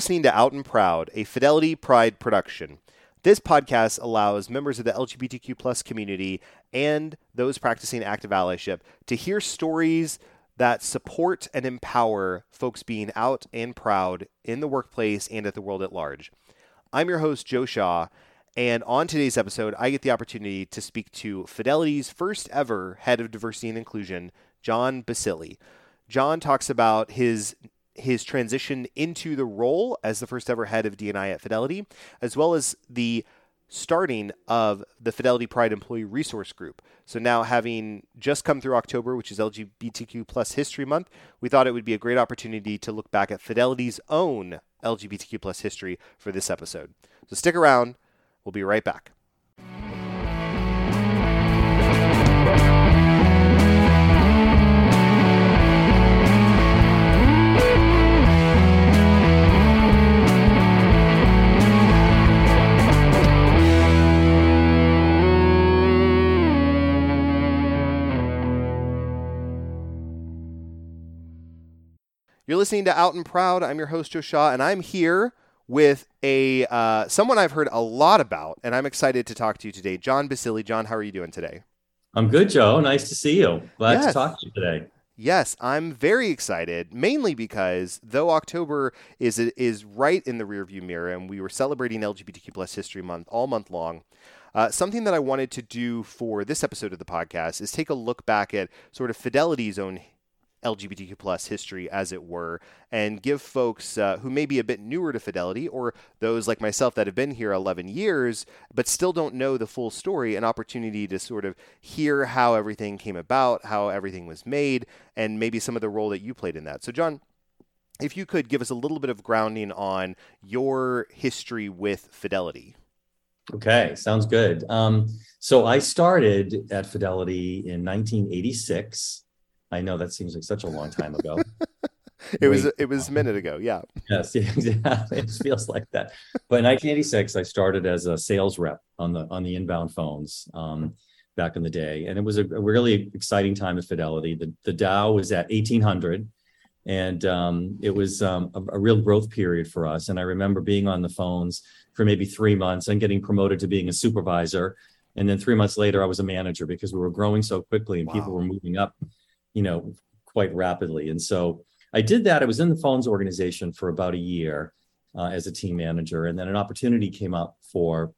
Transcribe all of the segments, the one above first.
Listening to Out and Proud, a Fidelity Pride production. This podcast allows members of the LGBTQ plus community and those practicing active allyship to hear stories that support and empower folks being out and proud in the workplace and at the world at large. I'm your host, Joe Shaw, and on today's episode, I get the opportunity to speak to Fidelity's first ever head of diversity and inclusion, John Basile. John talks about his his transition into the role as the first ever head of D&I at Fidelity, as well as the starting of the Fidelity Pride Employee Resource Group. So now having just come through October, which is LGBTQ plus History Month, we thought it would be a great opportunity to look back at Fidelity's own LGBTQ plus history for this episode. So stick around. We'll be right back. You're listening to Out and Proud. I'm your host, Joe Shaw, and I'm here with a uh, someone I've heard a lot about, and I'm excited to talk to you today. John Basile. John, how are you doing today? I'm good, Joe. Nice to see you. Glad yes. to talk to you today. Yes, I'm very excited, mainly because though October is is right in the rearview mirror, and we were celebrating LGBTQ plus History Month all month long. Uh, something that I wanted to do for this episode of the podcast is take a look back at sort of Fidelity's own LGBTQ plus history, as it were, and give folks uh, who may be a bit newer to Fidelity or those like myself that have been here 11 years but still don't know the full story an opportunity to sort of hear how everything came about, how everything was made, and maybe some of the role that you played in that. So, John, if you could give us a little bit of grounding on your history with Fidelity. Okay, sounds good. Um, so I started at Fidelity in 1986 I know that seems like such a long time ago. it was it was a minute ago, yeah. Yes, exactly. It feels like that. But in 1986, I started as a sales rep on the on the inbound phones um, back in the day, and it was a, a, really exciting time at Fidelity. The the Dow was at 1800, and um, it was um, a, a real growth period for us. And I remember being on the phones for maybe three months and getting promoted to being a supervisor. And then three months later, I was a manager because we were growing so quickly and wow. people were moving up you know, quite rapidly. And so I did that. I was in the phones organization for about a year uh, as a team manager. And then an opportunity came up for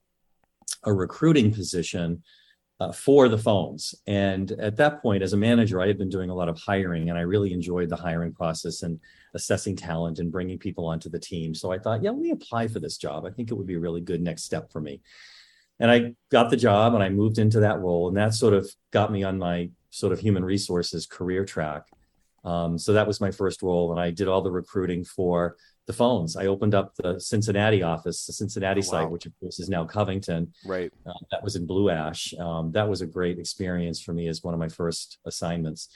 a recruiting position uh, for the phones. And at that point, as a manager, I had been doing a lot of hiring and I really enjoyed the hiring process and assessing talent and bringing people onto the team. So I thought, yeah, let me apply for this job. I think it would be a really good next step for me. And I got the job and I moved into that role. And that sort of got me on my sort of human resources career track. Um, so that was my first role, and I did all the recruiting for the phones. I opened up the Cincinnati office, the Cincinnati oh, wow. site, which of course is now Covington. Right. Uh, that was in Blue Ash. Um, that was a great experience for me as one of my first assignments.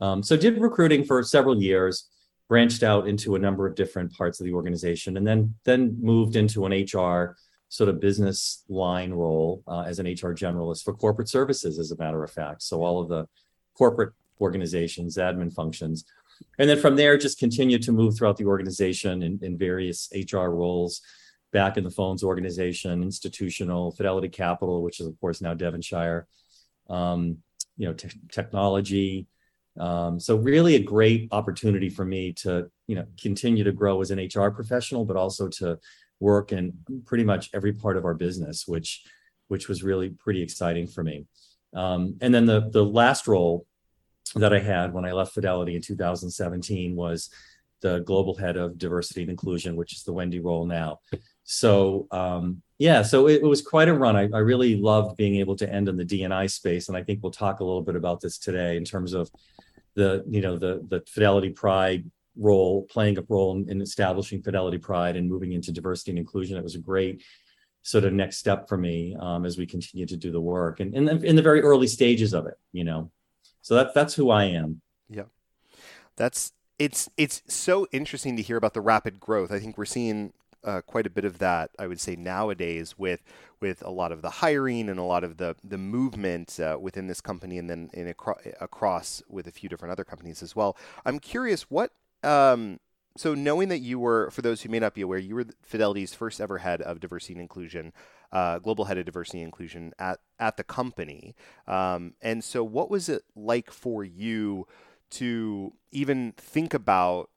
Um, so did recruiting for several years, branched out into a number of different parts of the organization, and then then moved into an HR sort of business line role uh, as an HR generalist for corporate services, as a matter of fact. So all of the corporate organizations, admin functions. And then from there, just continue to move throughout the organization in, in various HR roles, back in the phones organization, institutional, Fidelity Capital, which is of course now Devonshire, um, you know, te- technology. Um, so really a great opportunity for me to, you know, continue to grow as an HR professional, but also to work in pretty much every part of our business, which which was really pretty exciting for me. Um, and then the the last role that I had when I left Fidelity in 2017 was the global head of diversity and inclusion, which is the Wendy role now. So um, yeah, so it, it, was quite a run. I, I, really loved being able to end in the D&I space, and I think we'll talk a little bit about this today in terms of the you know the the Fidelity Pride role, playing a role in, in establishing Fidelity Pride and moving into diversity and inclusion. It was a great sort of next step for me um, as we continue to do the work and in the, in the very early stages of it, you know. So that that's who I am. Yeah, that's it's it's so interesting to hear about the rapid growth. I think we're seeing uh, quite a bit of that. I would say nowadays with with a lot of the hiring and a lot of the the movement uh, within this company, and then in acro- across with a few different other companies as well. I'm curious what um, so knowing that you were, for those who may not be aware, you were Fidelity's first ever head of diversity and inclusion, uh, global head of diversity and inclusion at at the company. Um, and so, what was it like for you to even think about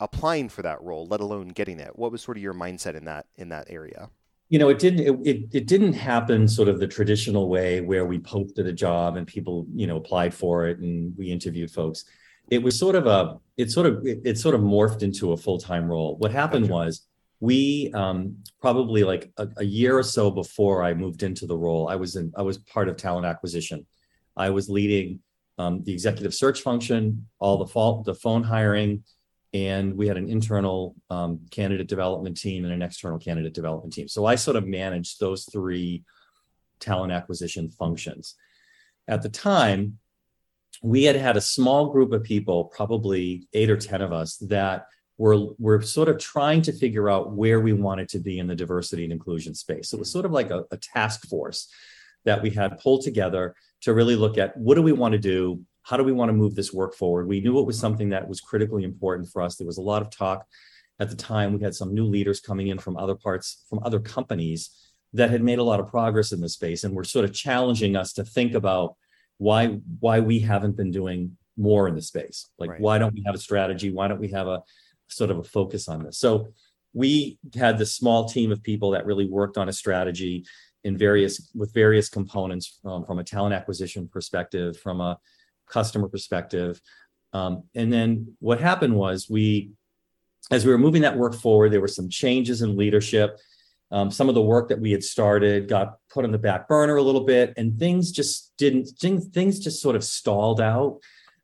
applying for that role, let alone getting it? What was sort of your mindset in that in that area? You know, it didn't it, it, it didn't happen sort of the traditional way where we posted a job and people you know applied for it and we interviewed folks it was sort of a it sort of it, it sort of morphed into a full-time role. What happened gotcha. was we um, probably like a, a, year or so before i moved into the role i was in i was part of talent acquisition. I was leading um, the executive search function all the fall, the phone hiring and we had an internal um, candidate development team and an external candidate development team. So i sort of managed those three talent acquisition functions. At the time we had had a small group of people, probably eight or 10 of us, that were, were sort of trying to figure out where we wanted to be in the diversity and inclusion space. So it was sort of like a, a task force that we had pulled together to really look at what do we want to do? How do we want to move this work forward? We knew it was something that was critically important for us. There was a lot of talk at the time. We had some new leaders coming in from other parts, from other companies that had made a lot of progress in this space and were sort of challenging us to think about why why we haven't been doing more in the space. Like right. why don't we have a strategy? Why don't we have a sort of a focus on this? So we had this small team of people that really worked on a strategy in various with various components um, from a talent acquisition perspective, from a customer perspective. Um, and then what happened was we, as we were moving that work forward, there were some changes in leadership um, some of the work that we had started got put on the back burner a little bit, and things just didn't. Things, things just sort of stalled out.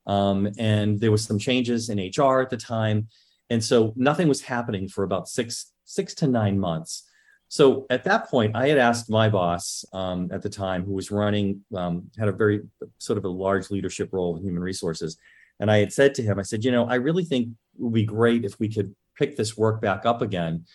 Um, and there was some changes in HR at the time, and so nothing was happening for about six six to nine months. So at that point, I had asked my boss um, at the time, who was running, um, had a very sort of a large leadership role in human resources, and I had said to him, I said, you know, I really think it would be great if we could pick this work back up again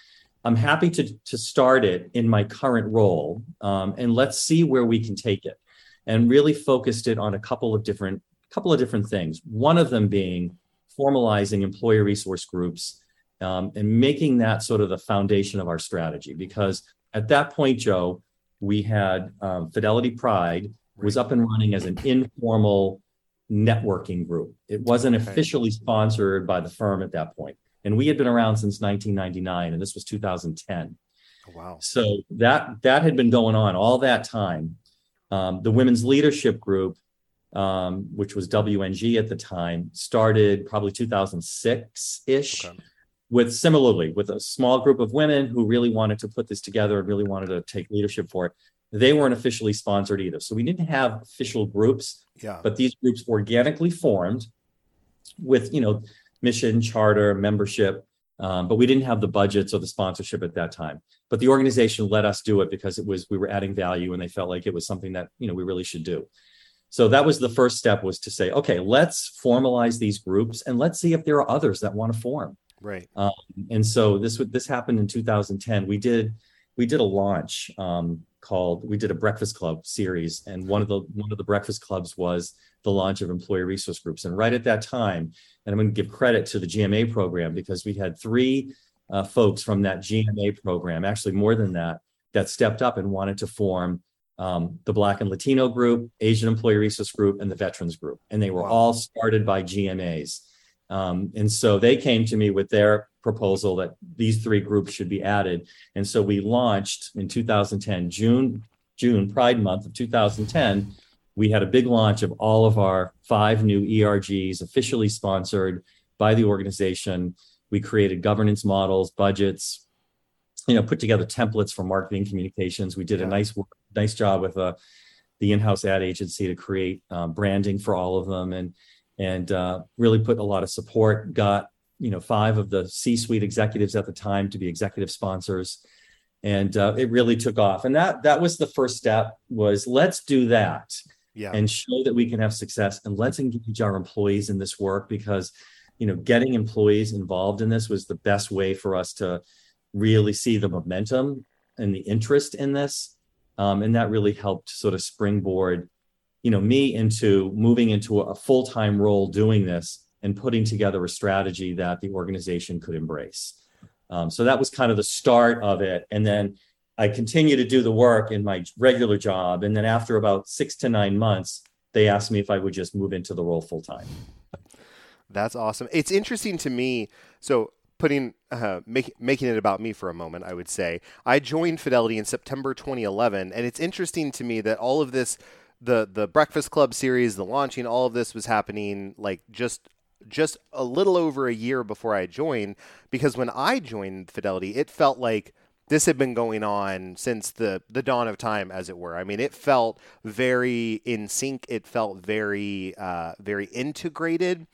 I'm happy to, to start it in my current role um, and let's see where we can take it. And really focused it on a couple of different couple of different things. One of them being formalizing employee resource groups um, and making that sort of the foundation of our strategy. Because at that point, Joe, we had um, Fidelity Pride was up and running as an informal networking group. It wasn't officially sponsored by the firm at that point and we had been around since 1999 and this was 2010 oh, wow. So that that had been going on all that time. Um, the women's leadership group um, which was wng at the time started probably 2006-ish okay. with similarly with a small group of women who really wanted to put this together and really wanted to take leadership for it. They weren't officially sponsored either. So we didn't have official groups yeah. but these groups organically formed with you know mission, charter, membership, um, but we didn't have the budgets or the sponsorship at that time. But the organization let us do it because it was we were adding value and they felt like it was something that you know we really should do. So that was the first step was to say, okay, let's formalize these groups and let's see if there are others that want to form. Right. Um, and so this would this happened in 2010. We did we did a launch um, called we did a breakfast club series, and one of the one of the breakfast clubs was the launch of employee resource groups. And right at that time, and I'm going to give credit to the GMA program because we had three uh, folks from that GMA program, actually more than that, that stepped up and wanted to form um, the Black and Latino group, Asian Employee Resource Group, and the Veterans Group. And they were all started by GMAs. Um, and so they came to me with their proposal that these three groups should be added. And so we launched in 2010, June, June, Pride Month of 2010 we had a big launch of all of our five new ERGs officially sponsored by the organization. We created governance models, budgets, you know, put together templates for marketing communications. We did a nice work, nice job with uh, the in-house ad agency to create um, branding for all of them, and and uh, really put a lot of support. Got you know five of the C-suite executives at the time to be executive sponsors, and uh, it really took off. And that that was the first step. Was let's do that yeah. and show that we can have success and let's engage our employees in this work because you know getting employees involved in this was the best way for us to really see the momentum and the interest in this um, and that really helped sort of springboard you know me into moving into a full-time role doing this and putting together a strategy that the organization could embrace. Um, so that was kind of the start of it. And then I continued to do the work in my regular job. And then after about six to nine months, they asked me if I would just move into the role full time. That's awesome. It's interesting to me. So putting uh, make, making it about me for a moment, I would say I joined Fidelity in September 2011, and it's interesting to me that all of this, the the Breakfast Club series, the launching, all of this was happening like just just a little over a year before I joined. Because when I joined Fidelity, it felt like this had been going on since the the dawn of time, as it were. I mean, it felt very in sync. It felt very uh, very integrated.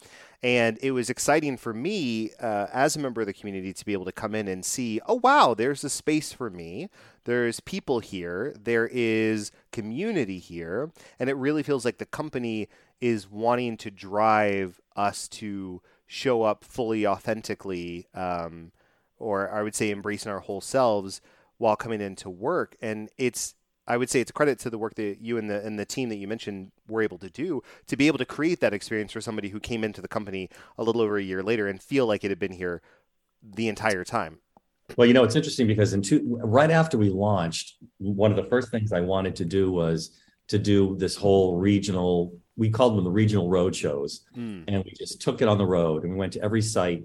And it was exciting for me uh, as a member of the community to be able to come in and see, oh, wow, there's a space for me. There's people here. There is community here. And it really feels like the company is wanting to drive us to show up fully authentically, um, or I would say embracing our whole selves while coming into work. And it's I would say it's a credit to the work that you and the and the team that you mentioned were able to do to be able to create that experience for somebody who came into the company a little over a year later and feel like it had been here the entire time. Well, you know, it's interesting because in two, right after we launched, one of the first things I wanted to do was to do this whole regional. We called them the regional road shows, mm. and we just took it on the road and we went to every site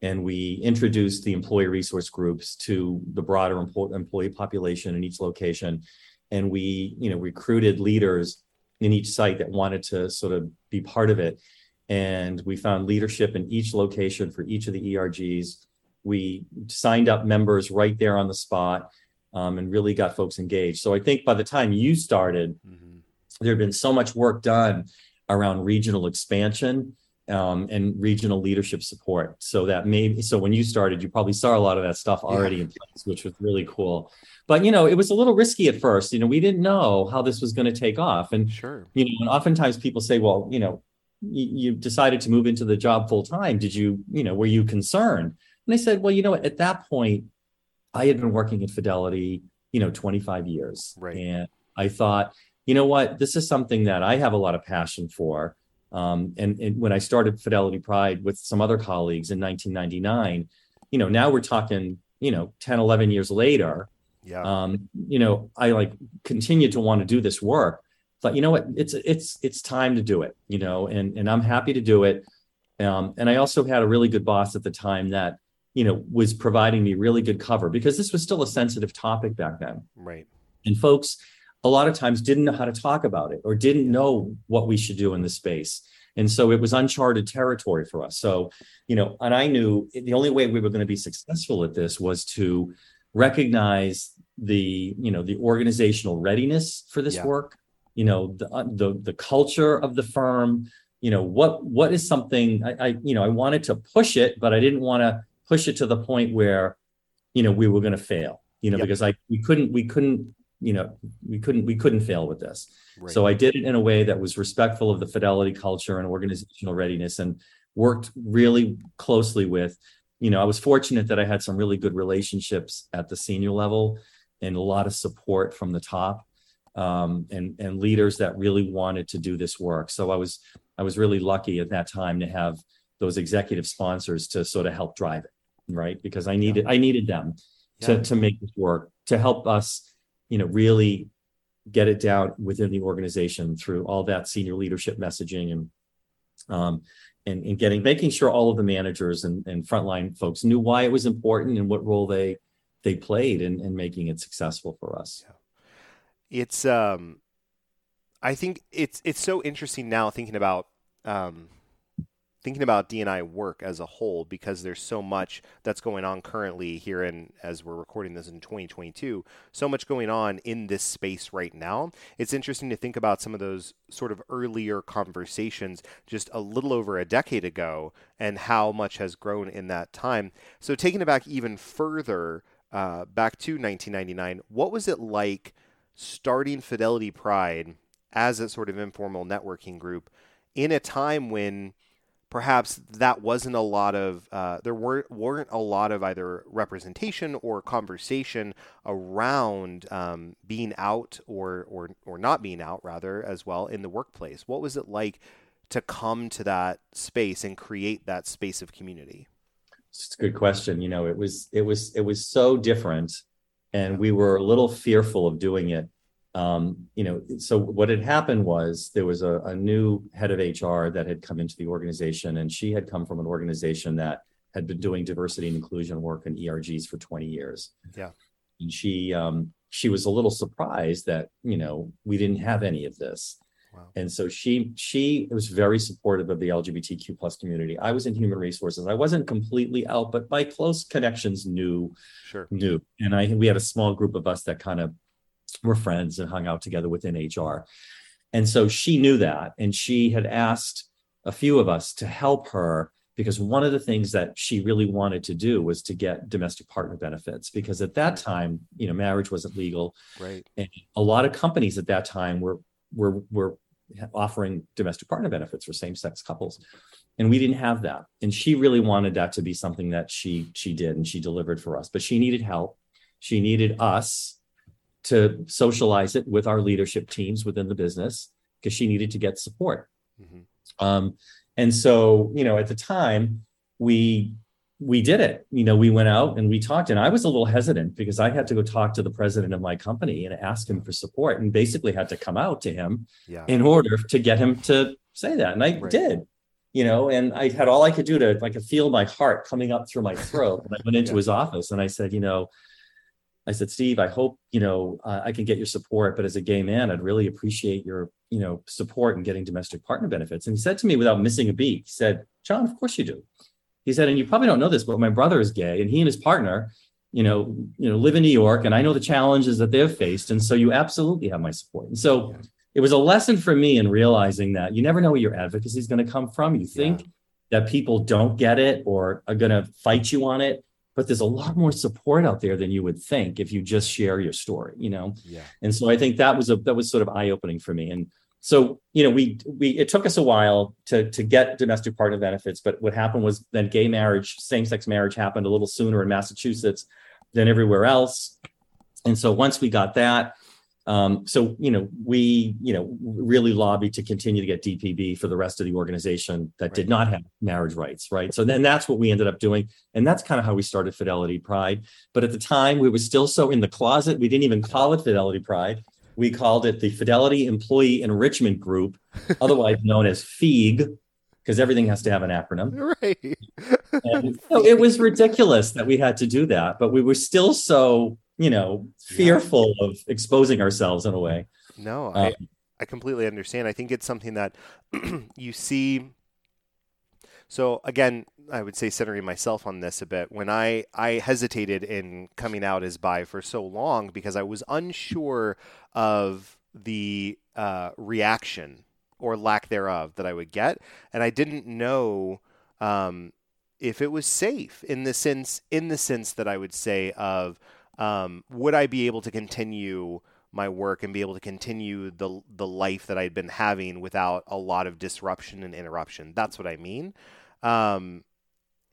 and we introduced the employee resource groups to the broader employee population in each location and we you know recruited leaders in each site that wanted to sort of be part of it. And we found leadership in each location for each of the ergs we signed up members right there on the spot um, and really got folks engaged. So i think by the time you started mm-hmm. there had been so much work done around regional expansion um, and regional leadership support. So that maybe so when you started you probably saw a lot of that stuff already yeah. in place which was really cool. But you know it was a little risky at first. You know we didn't know how this was going to take off. And sure. you know and oftentimes people say well you know you, you decided to move into the job full time did you you know were you concerned? And i said well you know at that point i had been working at fidelity you know 25 years. Right. And i thought you know what? This is something that i have a lot of passion for um, and, and when i started fidelity pride with some other colleagues in 1999 you know now we're talking you know 10 11 years later yeah. Um, you know, I like continue to want to do this work. But you know what? It's it's it's time to do it. You know, and and I'm happy to do it. Um, and I also had a really good boss at the time that you know was providing me really good cover because this was still a sensitive topic back then. Right. And folks, a lot of times didn't know how to talk about it or didn't know what we should do in the space. And so it was uncharted territory for us. So, you know, and I knew the only way we were going to be successful at this was to recognize the you know the organizational readiness for this yeah. work you know the, uh, the the culture of the firm you know what what is something I, I you know i wanted to push it but i didn't want to push it to the point where you know we were going to fail you know yep. because i we couldn't we couldn't you know we couldn't we couldn't fail with this right. so i did it in a way that was respectful of the fidelity culture and organizational readiness and worked really closely with you know, I was fortunate that I had some really good relationships at the senior level and a lot of support from the top um, and and leaders that really wanted to do this work. So I was I was really lucky at that time to have those executive sponsors to sort of help drive it, right? Because I needed yeah. I needed them to to make this work to help us, you know, really get it down within the organization through all that senior leadership messaging and um, and, and getting making sure all of the managers and, and frontline folks knew why it was important and what role they they played in, in making it successful for us. Yeah. It's um I think it's it's so interesting now thinking about um thinking about DNI work as a whole because there's so much that's going on currently here in as we're recording this in 2022 so much going on in this space right now. It's interesting to think about some of those sort of earlier conversations just a little over a decade ago and how much has grown in that time. So taking it back even further uh, back to 1999 what was it like starting fidelity pride as a sort of informal networking group in a time when perhaps that wasn't a lot of uh, there weren't weren't a lot of either representation or conversation around um, being out or or or not being out rather as well in the workplace. What was it like to come to that space and create that space of community? It's a good question. You know, it was it was it was so different, and we were a little fearful of doing it. Um, you know, so what had happened was there was a, a new head of HR that had come into the organization, and she had come from an organization that had been doing diversity and inclusion work in ERGs for 20 years. Yeah. And she um, she was a little surprised that you know we didn't have any of this. Wow. And so she she was very supportive of the LGBTQ plus community. I was in human resources. I wasn't completely out, but my close connections knew Sure. knew. And I we had a small group of us that kind of were friends and hung out together within HR. And so she knew that. And she had asked a few of us to help her because one of the things that she really wanted to do was to get domestic partner benefits because at that time, you know, marriage wasn't legal. Right. And a lot of companies at that time were were were offering domestic partner benefits for same-sex couples and we didn't have that and she really wanted that to be something that she she did and she delivered for us but she needed help she needed us to socialize it with our leadership teams within the business because she needed to get support hmm um, and so, you know, at the time, we we did it. You know, we went out and we talked, and I was a little hesitant because I had to go talk to the president of my company and ask him for support, and basically had to come out to him Yeah. in order to get him to say that, and I Right. did. You know, and I had all I could do to I could feel my heart coming up through my throat. And I went into Yeah. his office and I said, you know, I said, Steve, I hope you know uh, I can get your support, but as a gay man, I'd really appreciate your you know support in getting domestic partner benefits. And he said to me without missing a beat, he said, John, of course you do. He said, and you probably don't know this, but my brother is gay, and he and his partner, you know, you know, live in New York, and I know the challenges that they've faced, and so you absolutely have my support. And so Yeah. it was a lesson for me in realizing that you never know where your advocacy is going to come from. You think that people don't get it or are going to fight you on it but there's a lot more support out there than you would think if you just share your story you know? Yeah. and so i think that was a that was sort of eye opening for me. And so you know we we it took us a while to to get domestic partner benefits but what happened was then gay marriage same sex marriage happened a little sooner in massachusetts than everywhere else. And so once we got that um, so you know we you know really lobbied to continue to get dpb for the rest of the organization that did not have marriage rights right? So then that's what we ended up doing and that's kind of how we started fidelity pride. But at the time we were still so in the closet we didn't even call it fidelity pride. We called it the fidelity employee enrichment group otherwise known as feeg because everything has to have an acronym. Right. and so it was ridiculous that we had to do that, but we were still so, you know, fearful of exposing ourselves in a way. No, Um, I, I completely understand. I think it's something that you see. So again, I would say centering myself on this a bit. When I I hesitated in coming out as bi for so long because I was unsure of the uh, reaction or lack thereof that I would get, and I didn't know um, if it was safe in the sense in the sense that I would say of um, would I be able to continue my work and be able to continue the the life that I'd been having without a lot of disruption and interruption. That's what I mean. Um,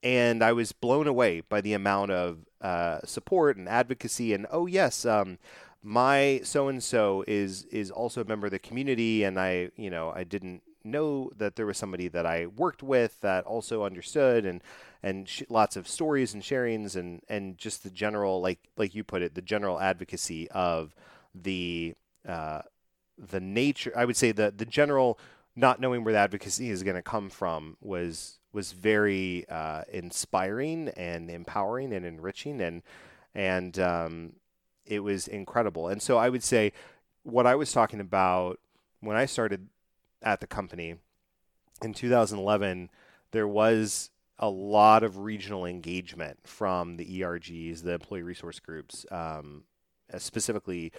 and I was blown away by the amount of uh, support and advocacy. And oh yes, um, my so and so is is also a member of the community, and I you know I didn't know that there was somebody that I worked with that also understood and and sh- lots of stories and sharings and and just the general like like you put it the general advocacy of the uh, the nature I would say the the general not knowing where the advocacy is going to come from was was very uh, inspiring and empowering and enriching and and um, it was incredible. And so I would say what I was talking about when I started at the company. In 2011 there was a lot of regional engagement from the ERGs the employee resource groups um, uh, specifically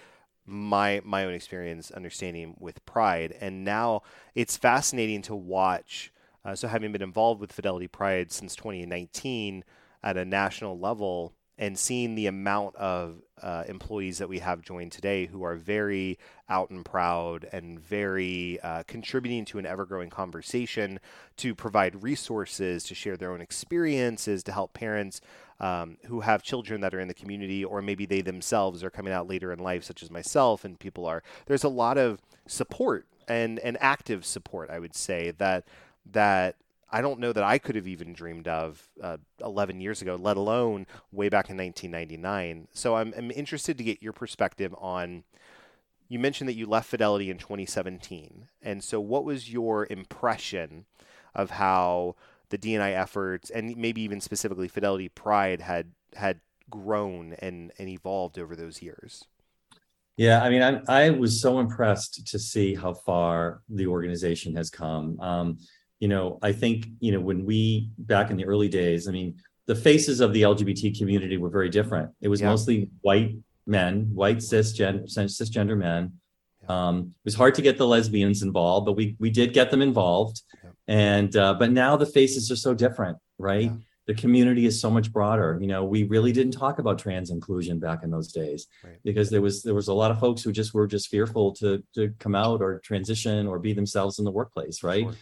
my my own experience understanding with pride. And now it's fascinating to watch uh, so having been involved with fidelity pride since 2019 at a national level and seeing the amount of uh, employees that we have joined today who are very out and proud and very uh, contributing to an ever-growing conversation to provide resources to share their own experiences to help parents um, who have children that are in the community, or maybe they themselves are coming out later in life, such as myself, and people are. There's a lot of support and and active support. I would say that that I don't know that I could have even dreamed of uh, 11 years ago, let alone way back in 1999. So I'm, I'm interested to get your perspective on. You mentioned that you left Fidelity in 2017, and so what was your impression of how the DNI efforts and maybe even specifically Fidelity Pride had had grown and, and evolved over those years? Yeah, I mean, I, I was so impressed to see how far the organization has come. Um, you know, I think, you know, when we back in the early days, I mean, the faces of the LGBT community were very different. It was yeah. mostly white men, white cisgender, cisgender men. Yeah. Um, it was hard to get the lesbians involved, but we we did get them involved. Yeah. And uh, but now the faces are so different, right? The community is so much broader. You know, we really didn't talk about trans inclusion back in those days right. because there was there was a lot of folks who just were just fearful to to come out or transition or be themselves in the workplace, right? Sure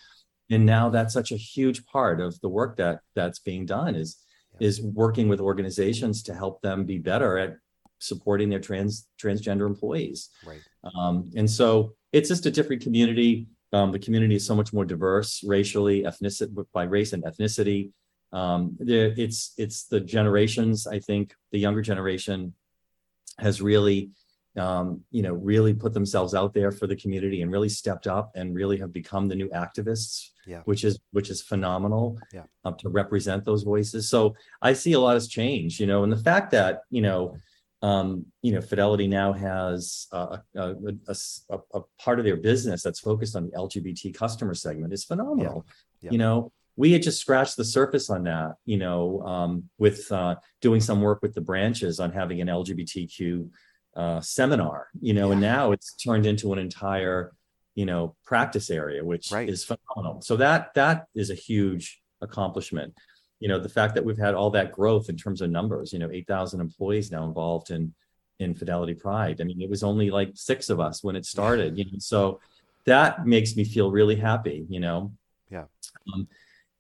and now that's such a huge part of the work that that's being done is yeah. is working with organizations to help them be better at supporting their trans transgender employees. Right. Um, and so it's just a different community. Um, the community is so much more diverse racially ethnicity by race and ethnicity. Um, it's it's the generations i think the younger generation has really um, you know, really put themselves out there for the community and really stepped up and really have become the new activists, yeah. which is which is phenomenal yeah. um, to represent those voices. So I see a lot has changed, you know, and the fact that you know, um, you know, Fidelity now has a, a, a, a, part of their business that's focused on the LGBT customer segment is phenomenal. Yeah. You know, we had just scratched the surface on that, you know, um, with uh, doing some work with the branches on having an LGBTQ uh, seminar, you know, yeah. and now it's turned into an entire, you know, practice area, which right. is phenomenal. So that that is a huge accomplishment. You know, the fact that we've had all that growth in terms of numbers, you know, 8,000 employees now involved in in Fidelity Pride. I mean, it was only like six of us when it started, you know, so that makes me feel really happy, you know. Yeah. Um,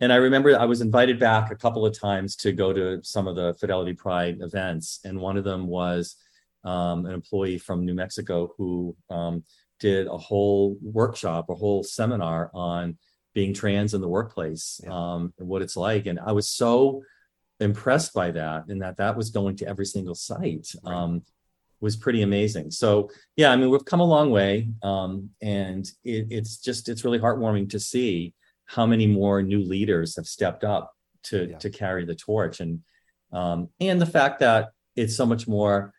and I remember I was invited back a couple of times to go to some of the Fidelity Pride events, and one of them was um, an employee from New Mexico who um, did a whole workshop, a whole seminar on being trans in the workplace yeah. um, and what it's like. And I was so impressed by that and that that was going to every single site. Right. Um, was pretty amazing. So yeah, I mean, we've come a long way, um, and it, it's just it's really heartwarming to see how many more new leaders have stepped up to yeah. to carry the torch, and um, and the fact that it's so much more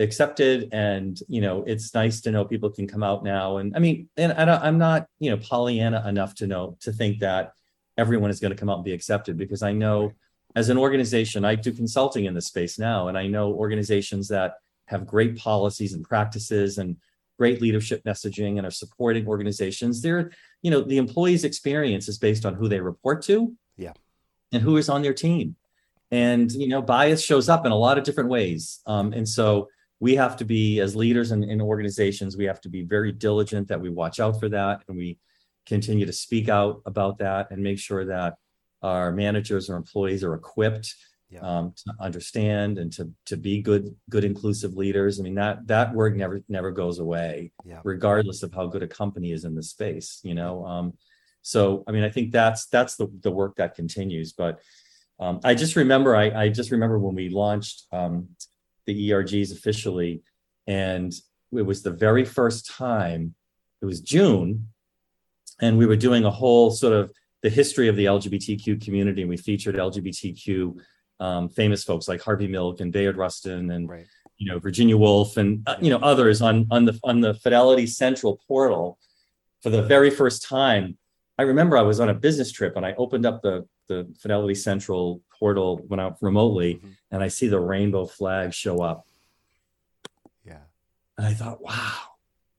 accepted and you know it's nice to know people can come out now. And i mean and I don't, i'm not you know pollyanna enough to know to think that everyone is going to come out and be accepted because i know as an organization i do consulting in this space now and i know organizations that have great policies and practices and great leadership messaging and are supporting organizations. They're you know the employees experience is based on who they report to yeah. and who is on their team. And you know bias shows up in a lot of different ways. Um, and so we have to be as leaders in, in organizations we have to be very diligent that we watch out for that and we continue to speak out about that and make sure that our managers or employees are equipped yeah. um, to understand and to to be good good inclusive leaders. I mean that that word never never goes away, yeah. regardless of how good a company is in the space. You know, um, so I mean I think that's that's the the work that continues. But um, I just remember I I just remember when we launched um, the ERGs officially. And it was the very first time, it was June, and we were doing a whole sort of the history of the LGBTQ community. And we featured LGBTQ um, famous folks like Harvey Milk and Bayard Rustin and right. you know Virginia Woolf and uh, you know others on on the on the Fidelity Central portal for the very first time. I remember I was on a business trip and I opened up the the Fidelity Central portal went out remotely mm-hmm. and I see the rainbow flag show up. Yeah. And I thought, wow,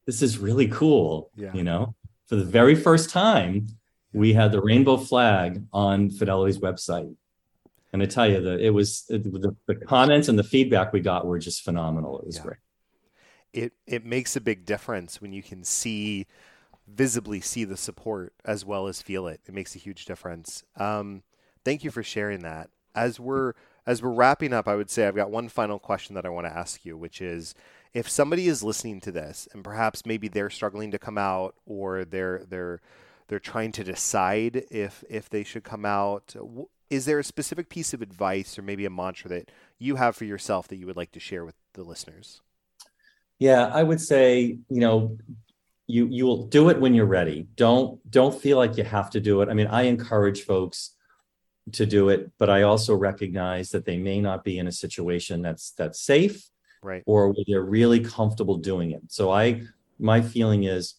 this is really cool. Yeah. You know, for the very first time, we had the rainbow flag on Fidelity's website. And I tell you that it was it, the, the, comments and the feedback we got were just phenomenal. It was yeah. great. It it makes a big difference when you can see visibly see the support as well as feel it. It makes a huge difference. Um, thank you for sharing that. As we're as we're wrapping up, I would say I've got one final question that I want to ask you, which is if somebody is listening to this and perhaps maybe they're struggling to come out or they're they're they're trying to decide if if they should come out, is there a specific piece of advice or maybe a mantra that you have for yourself that you would like to share with the listeners? Yeah, I would say, you know, you you will do it when you're ready. Don't don't feel like you have to do it. I mean, I encourage folks to do it, but I also recognize that they may not be in a situation that's that's safe, right? Or where they're really comfortable doing it. So I, my feeling is,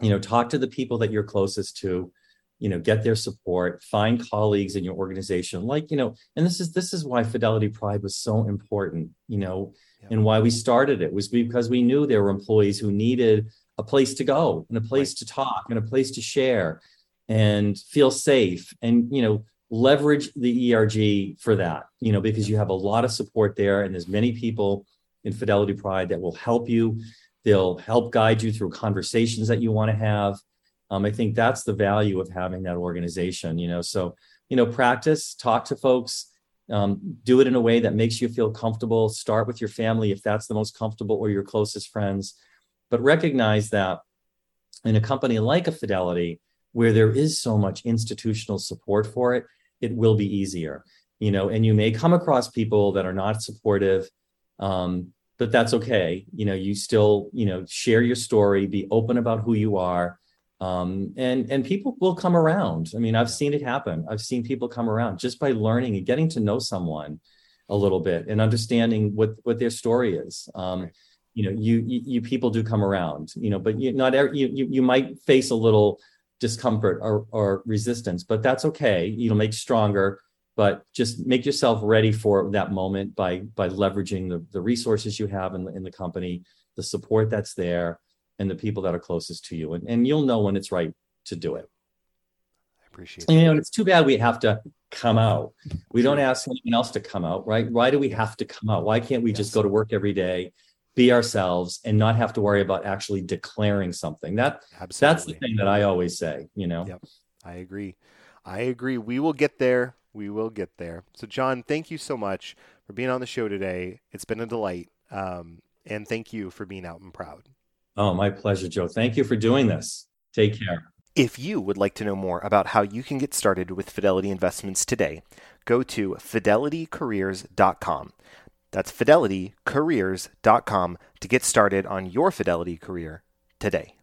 you know, talk to the people that you're closest to, you know, get their support, find colleagues in your organization, like you know, and this is this is why Fidelity Pride was so important, you know, yeah. and why we started it was because we knew there were employees who needed a place to go and a place to talk and a place to share and feel safe and you know leverage the ERG for that, you know, because you have a lot of support there and there's many people in Fidelity Pride that will help you. They'll help guide you through conversations that you want to have. Um, I think that's the value of having that organization, you know. So, you know, practice, talk to folks, um, do it in a way that makes you feel comfortable. Start with your family if that's the most comfortable or your closest friends. But recognize that in a company like a Fidelity, where there is so much institutional support for it, it will be easier you know and you may come across people that are not supportive um, but that's okay. You know you still you know share your story be open about who you are um, and and people will come around. I mean i've seen it happen. I've seen people come around just by learning and getting to know someone a little bit and understanding what what their story is. Um, you know you, you, you people do come around you know but you not you, you you might face a little discomfort or, or resistance, but that's okay. You'll make stronger, but just make yourself ready for that moment by by leveraging the, the resources you have in the, in the company, the support that's there, and the people that are closest to you. And, and you'll know when it's right to do it. I appreciate and, you know, it's too bad we have to come out. We don't ask anyone else to come out, right? Why do we have to come out? Why can't we yes. just go to work every day be ourselves and not have to worry about actually declaring something. That Absolutely. that's the thing that I always say, you know. Yep. I agree. I agree. We will get there. We will get there. So John, thank you so much for being on the show today. It's been a delight. Um, and thank you for being out and proud. Oh, my pleasure, Joe. Thank you for doing this. Take care. If you would like to know more about how you can get started with Fidelity Investments today, go to fidelitycareers.com. That's fidelitycareers.com to get started on your Fidelity career today.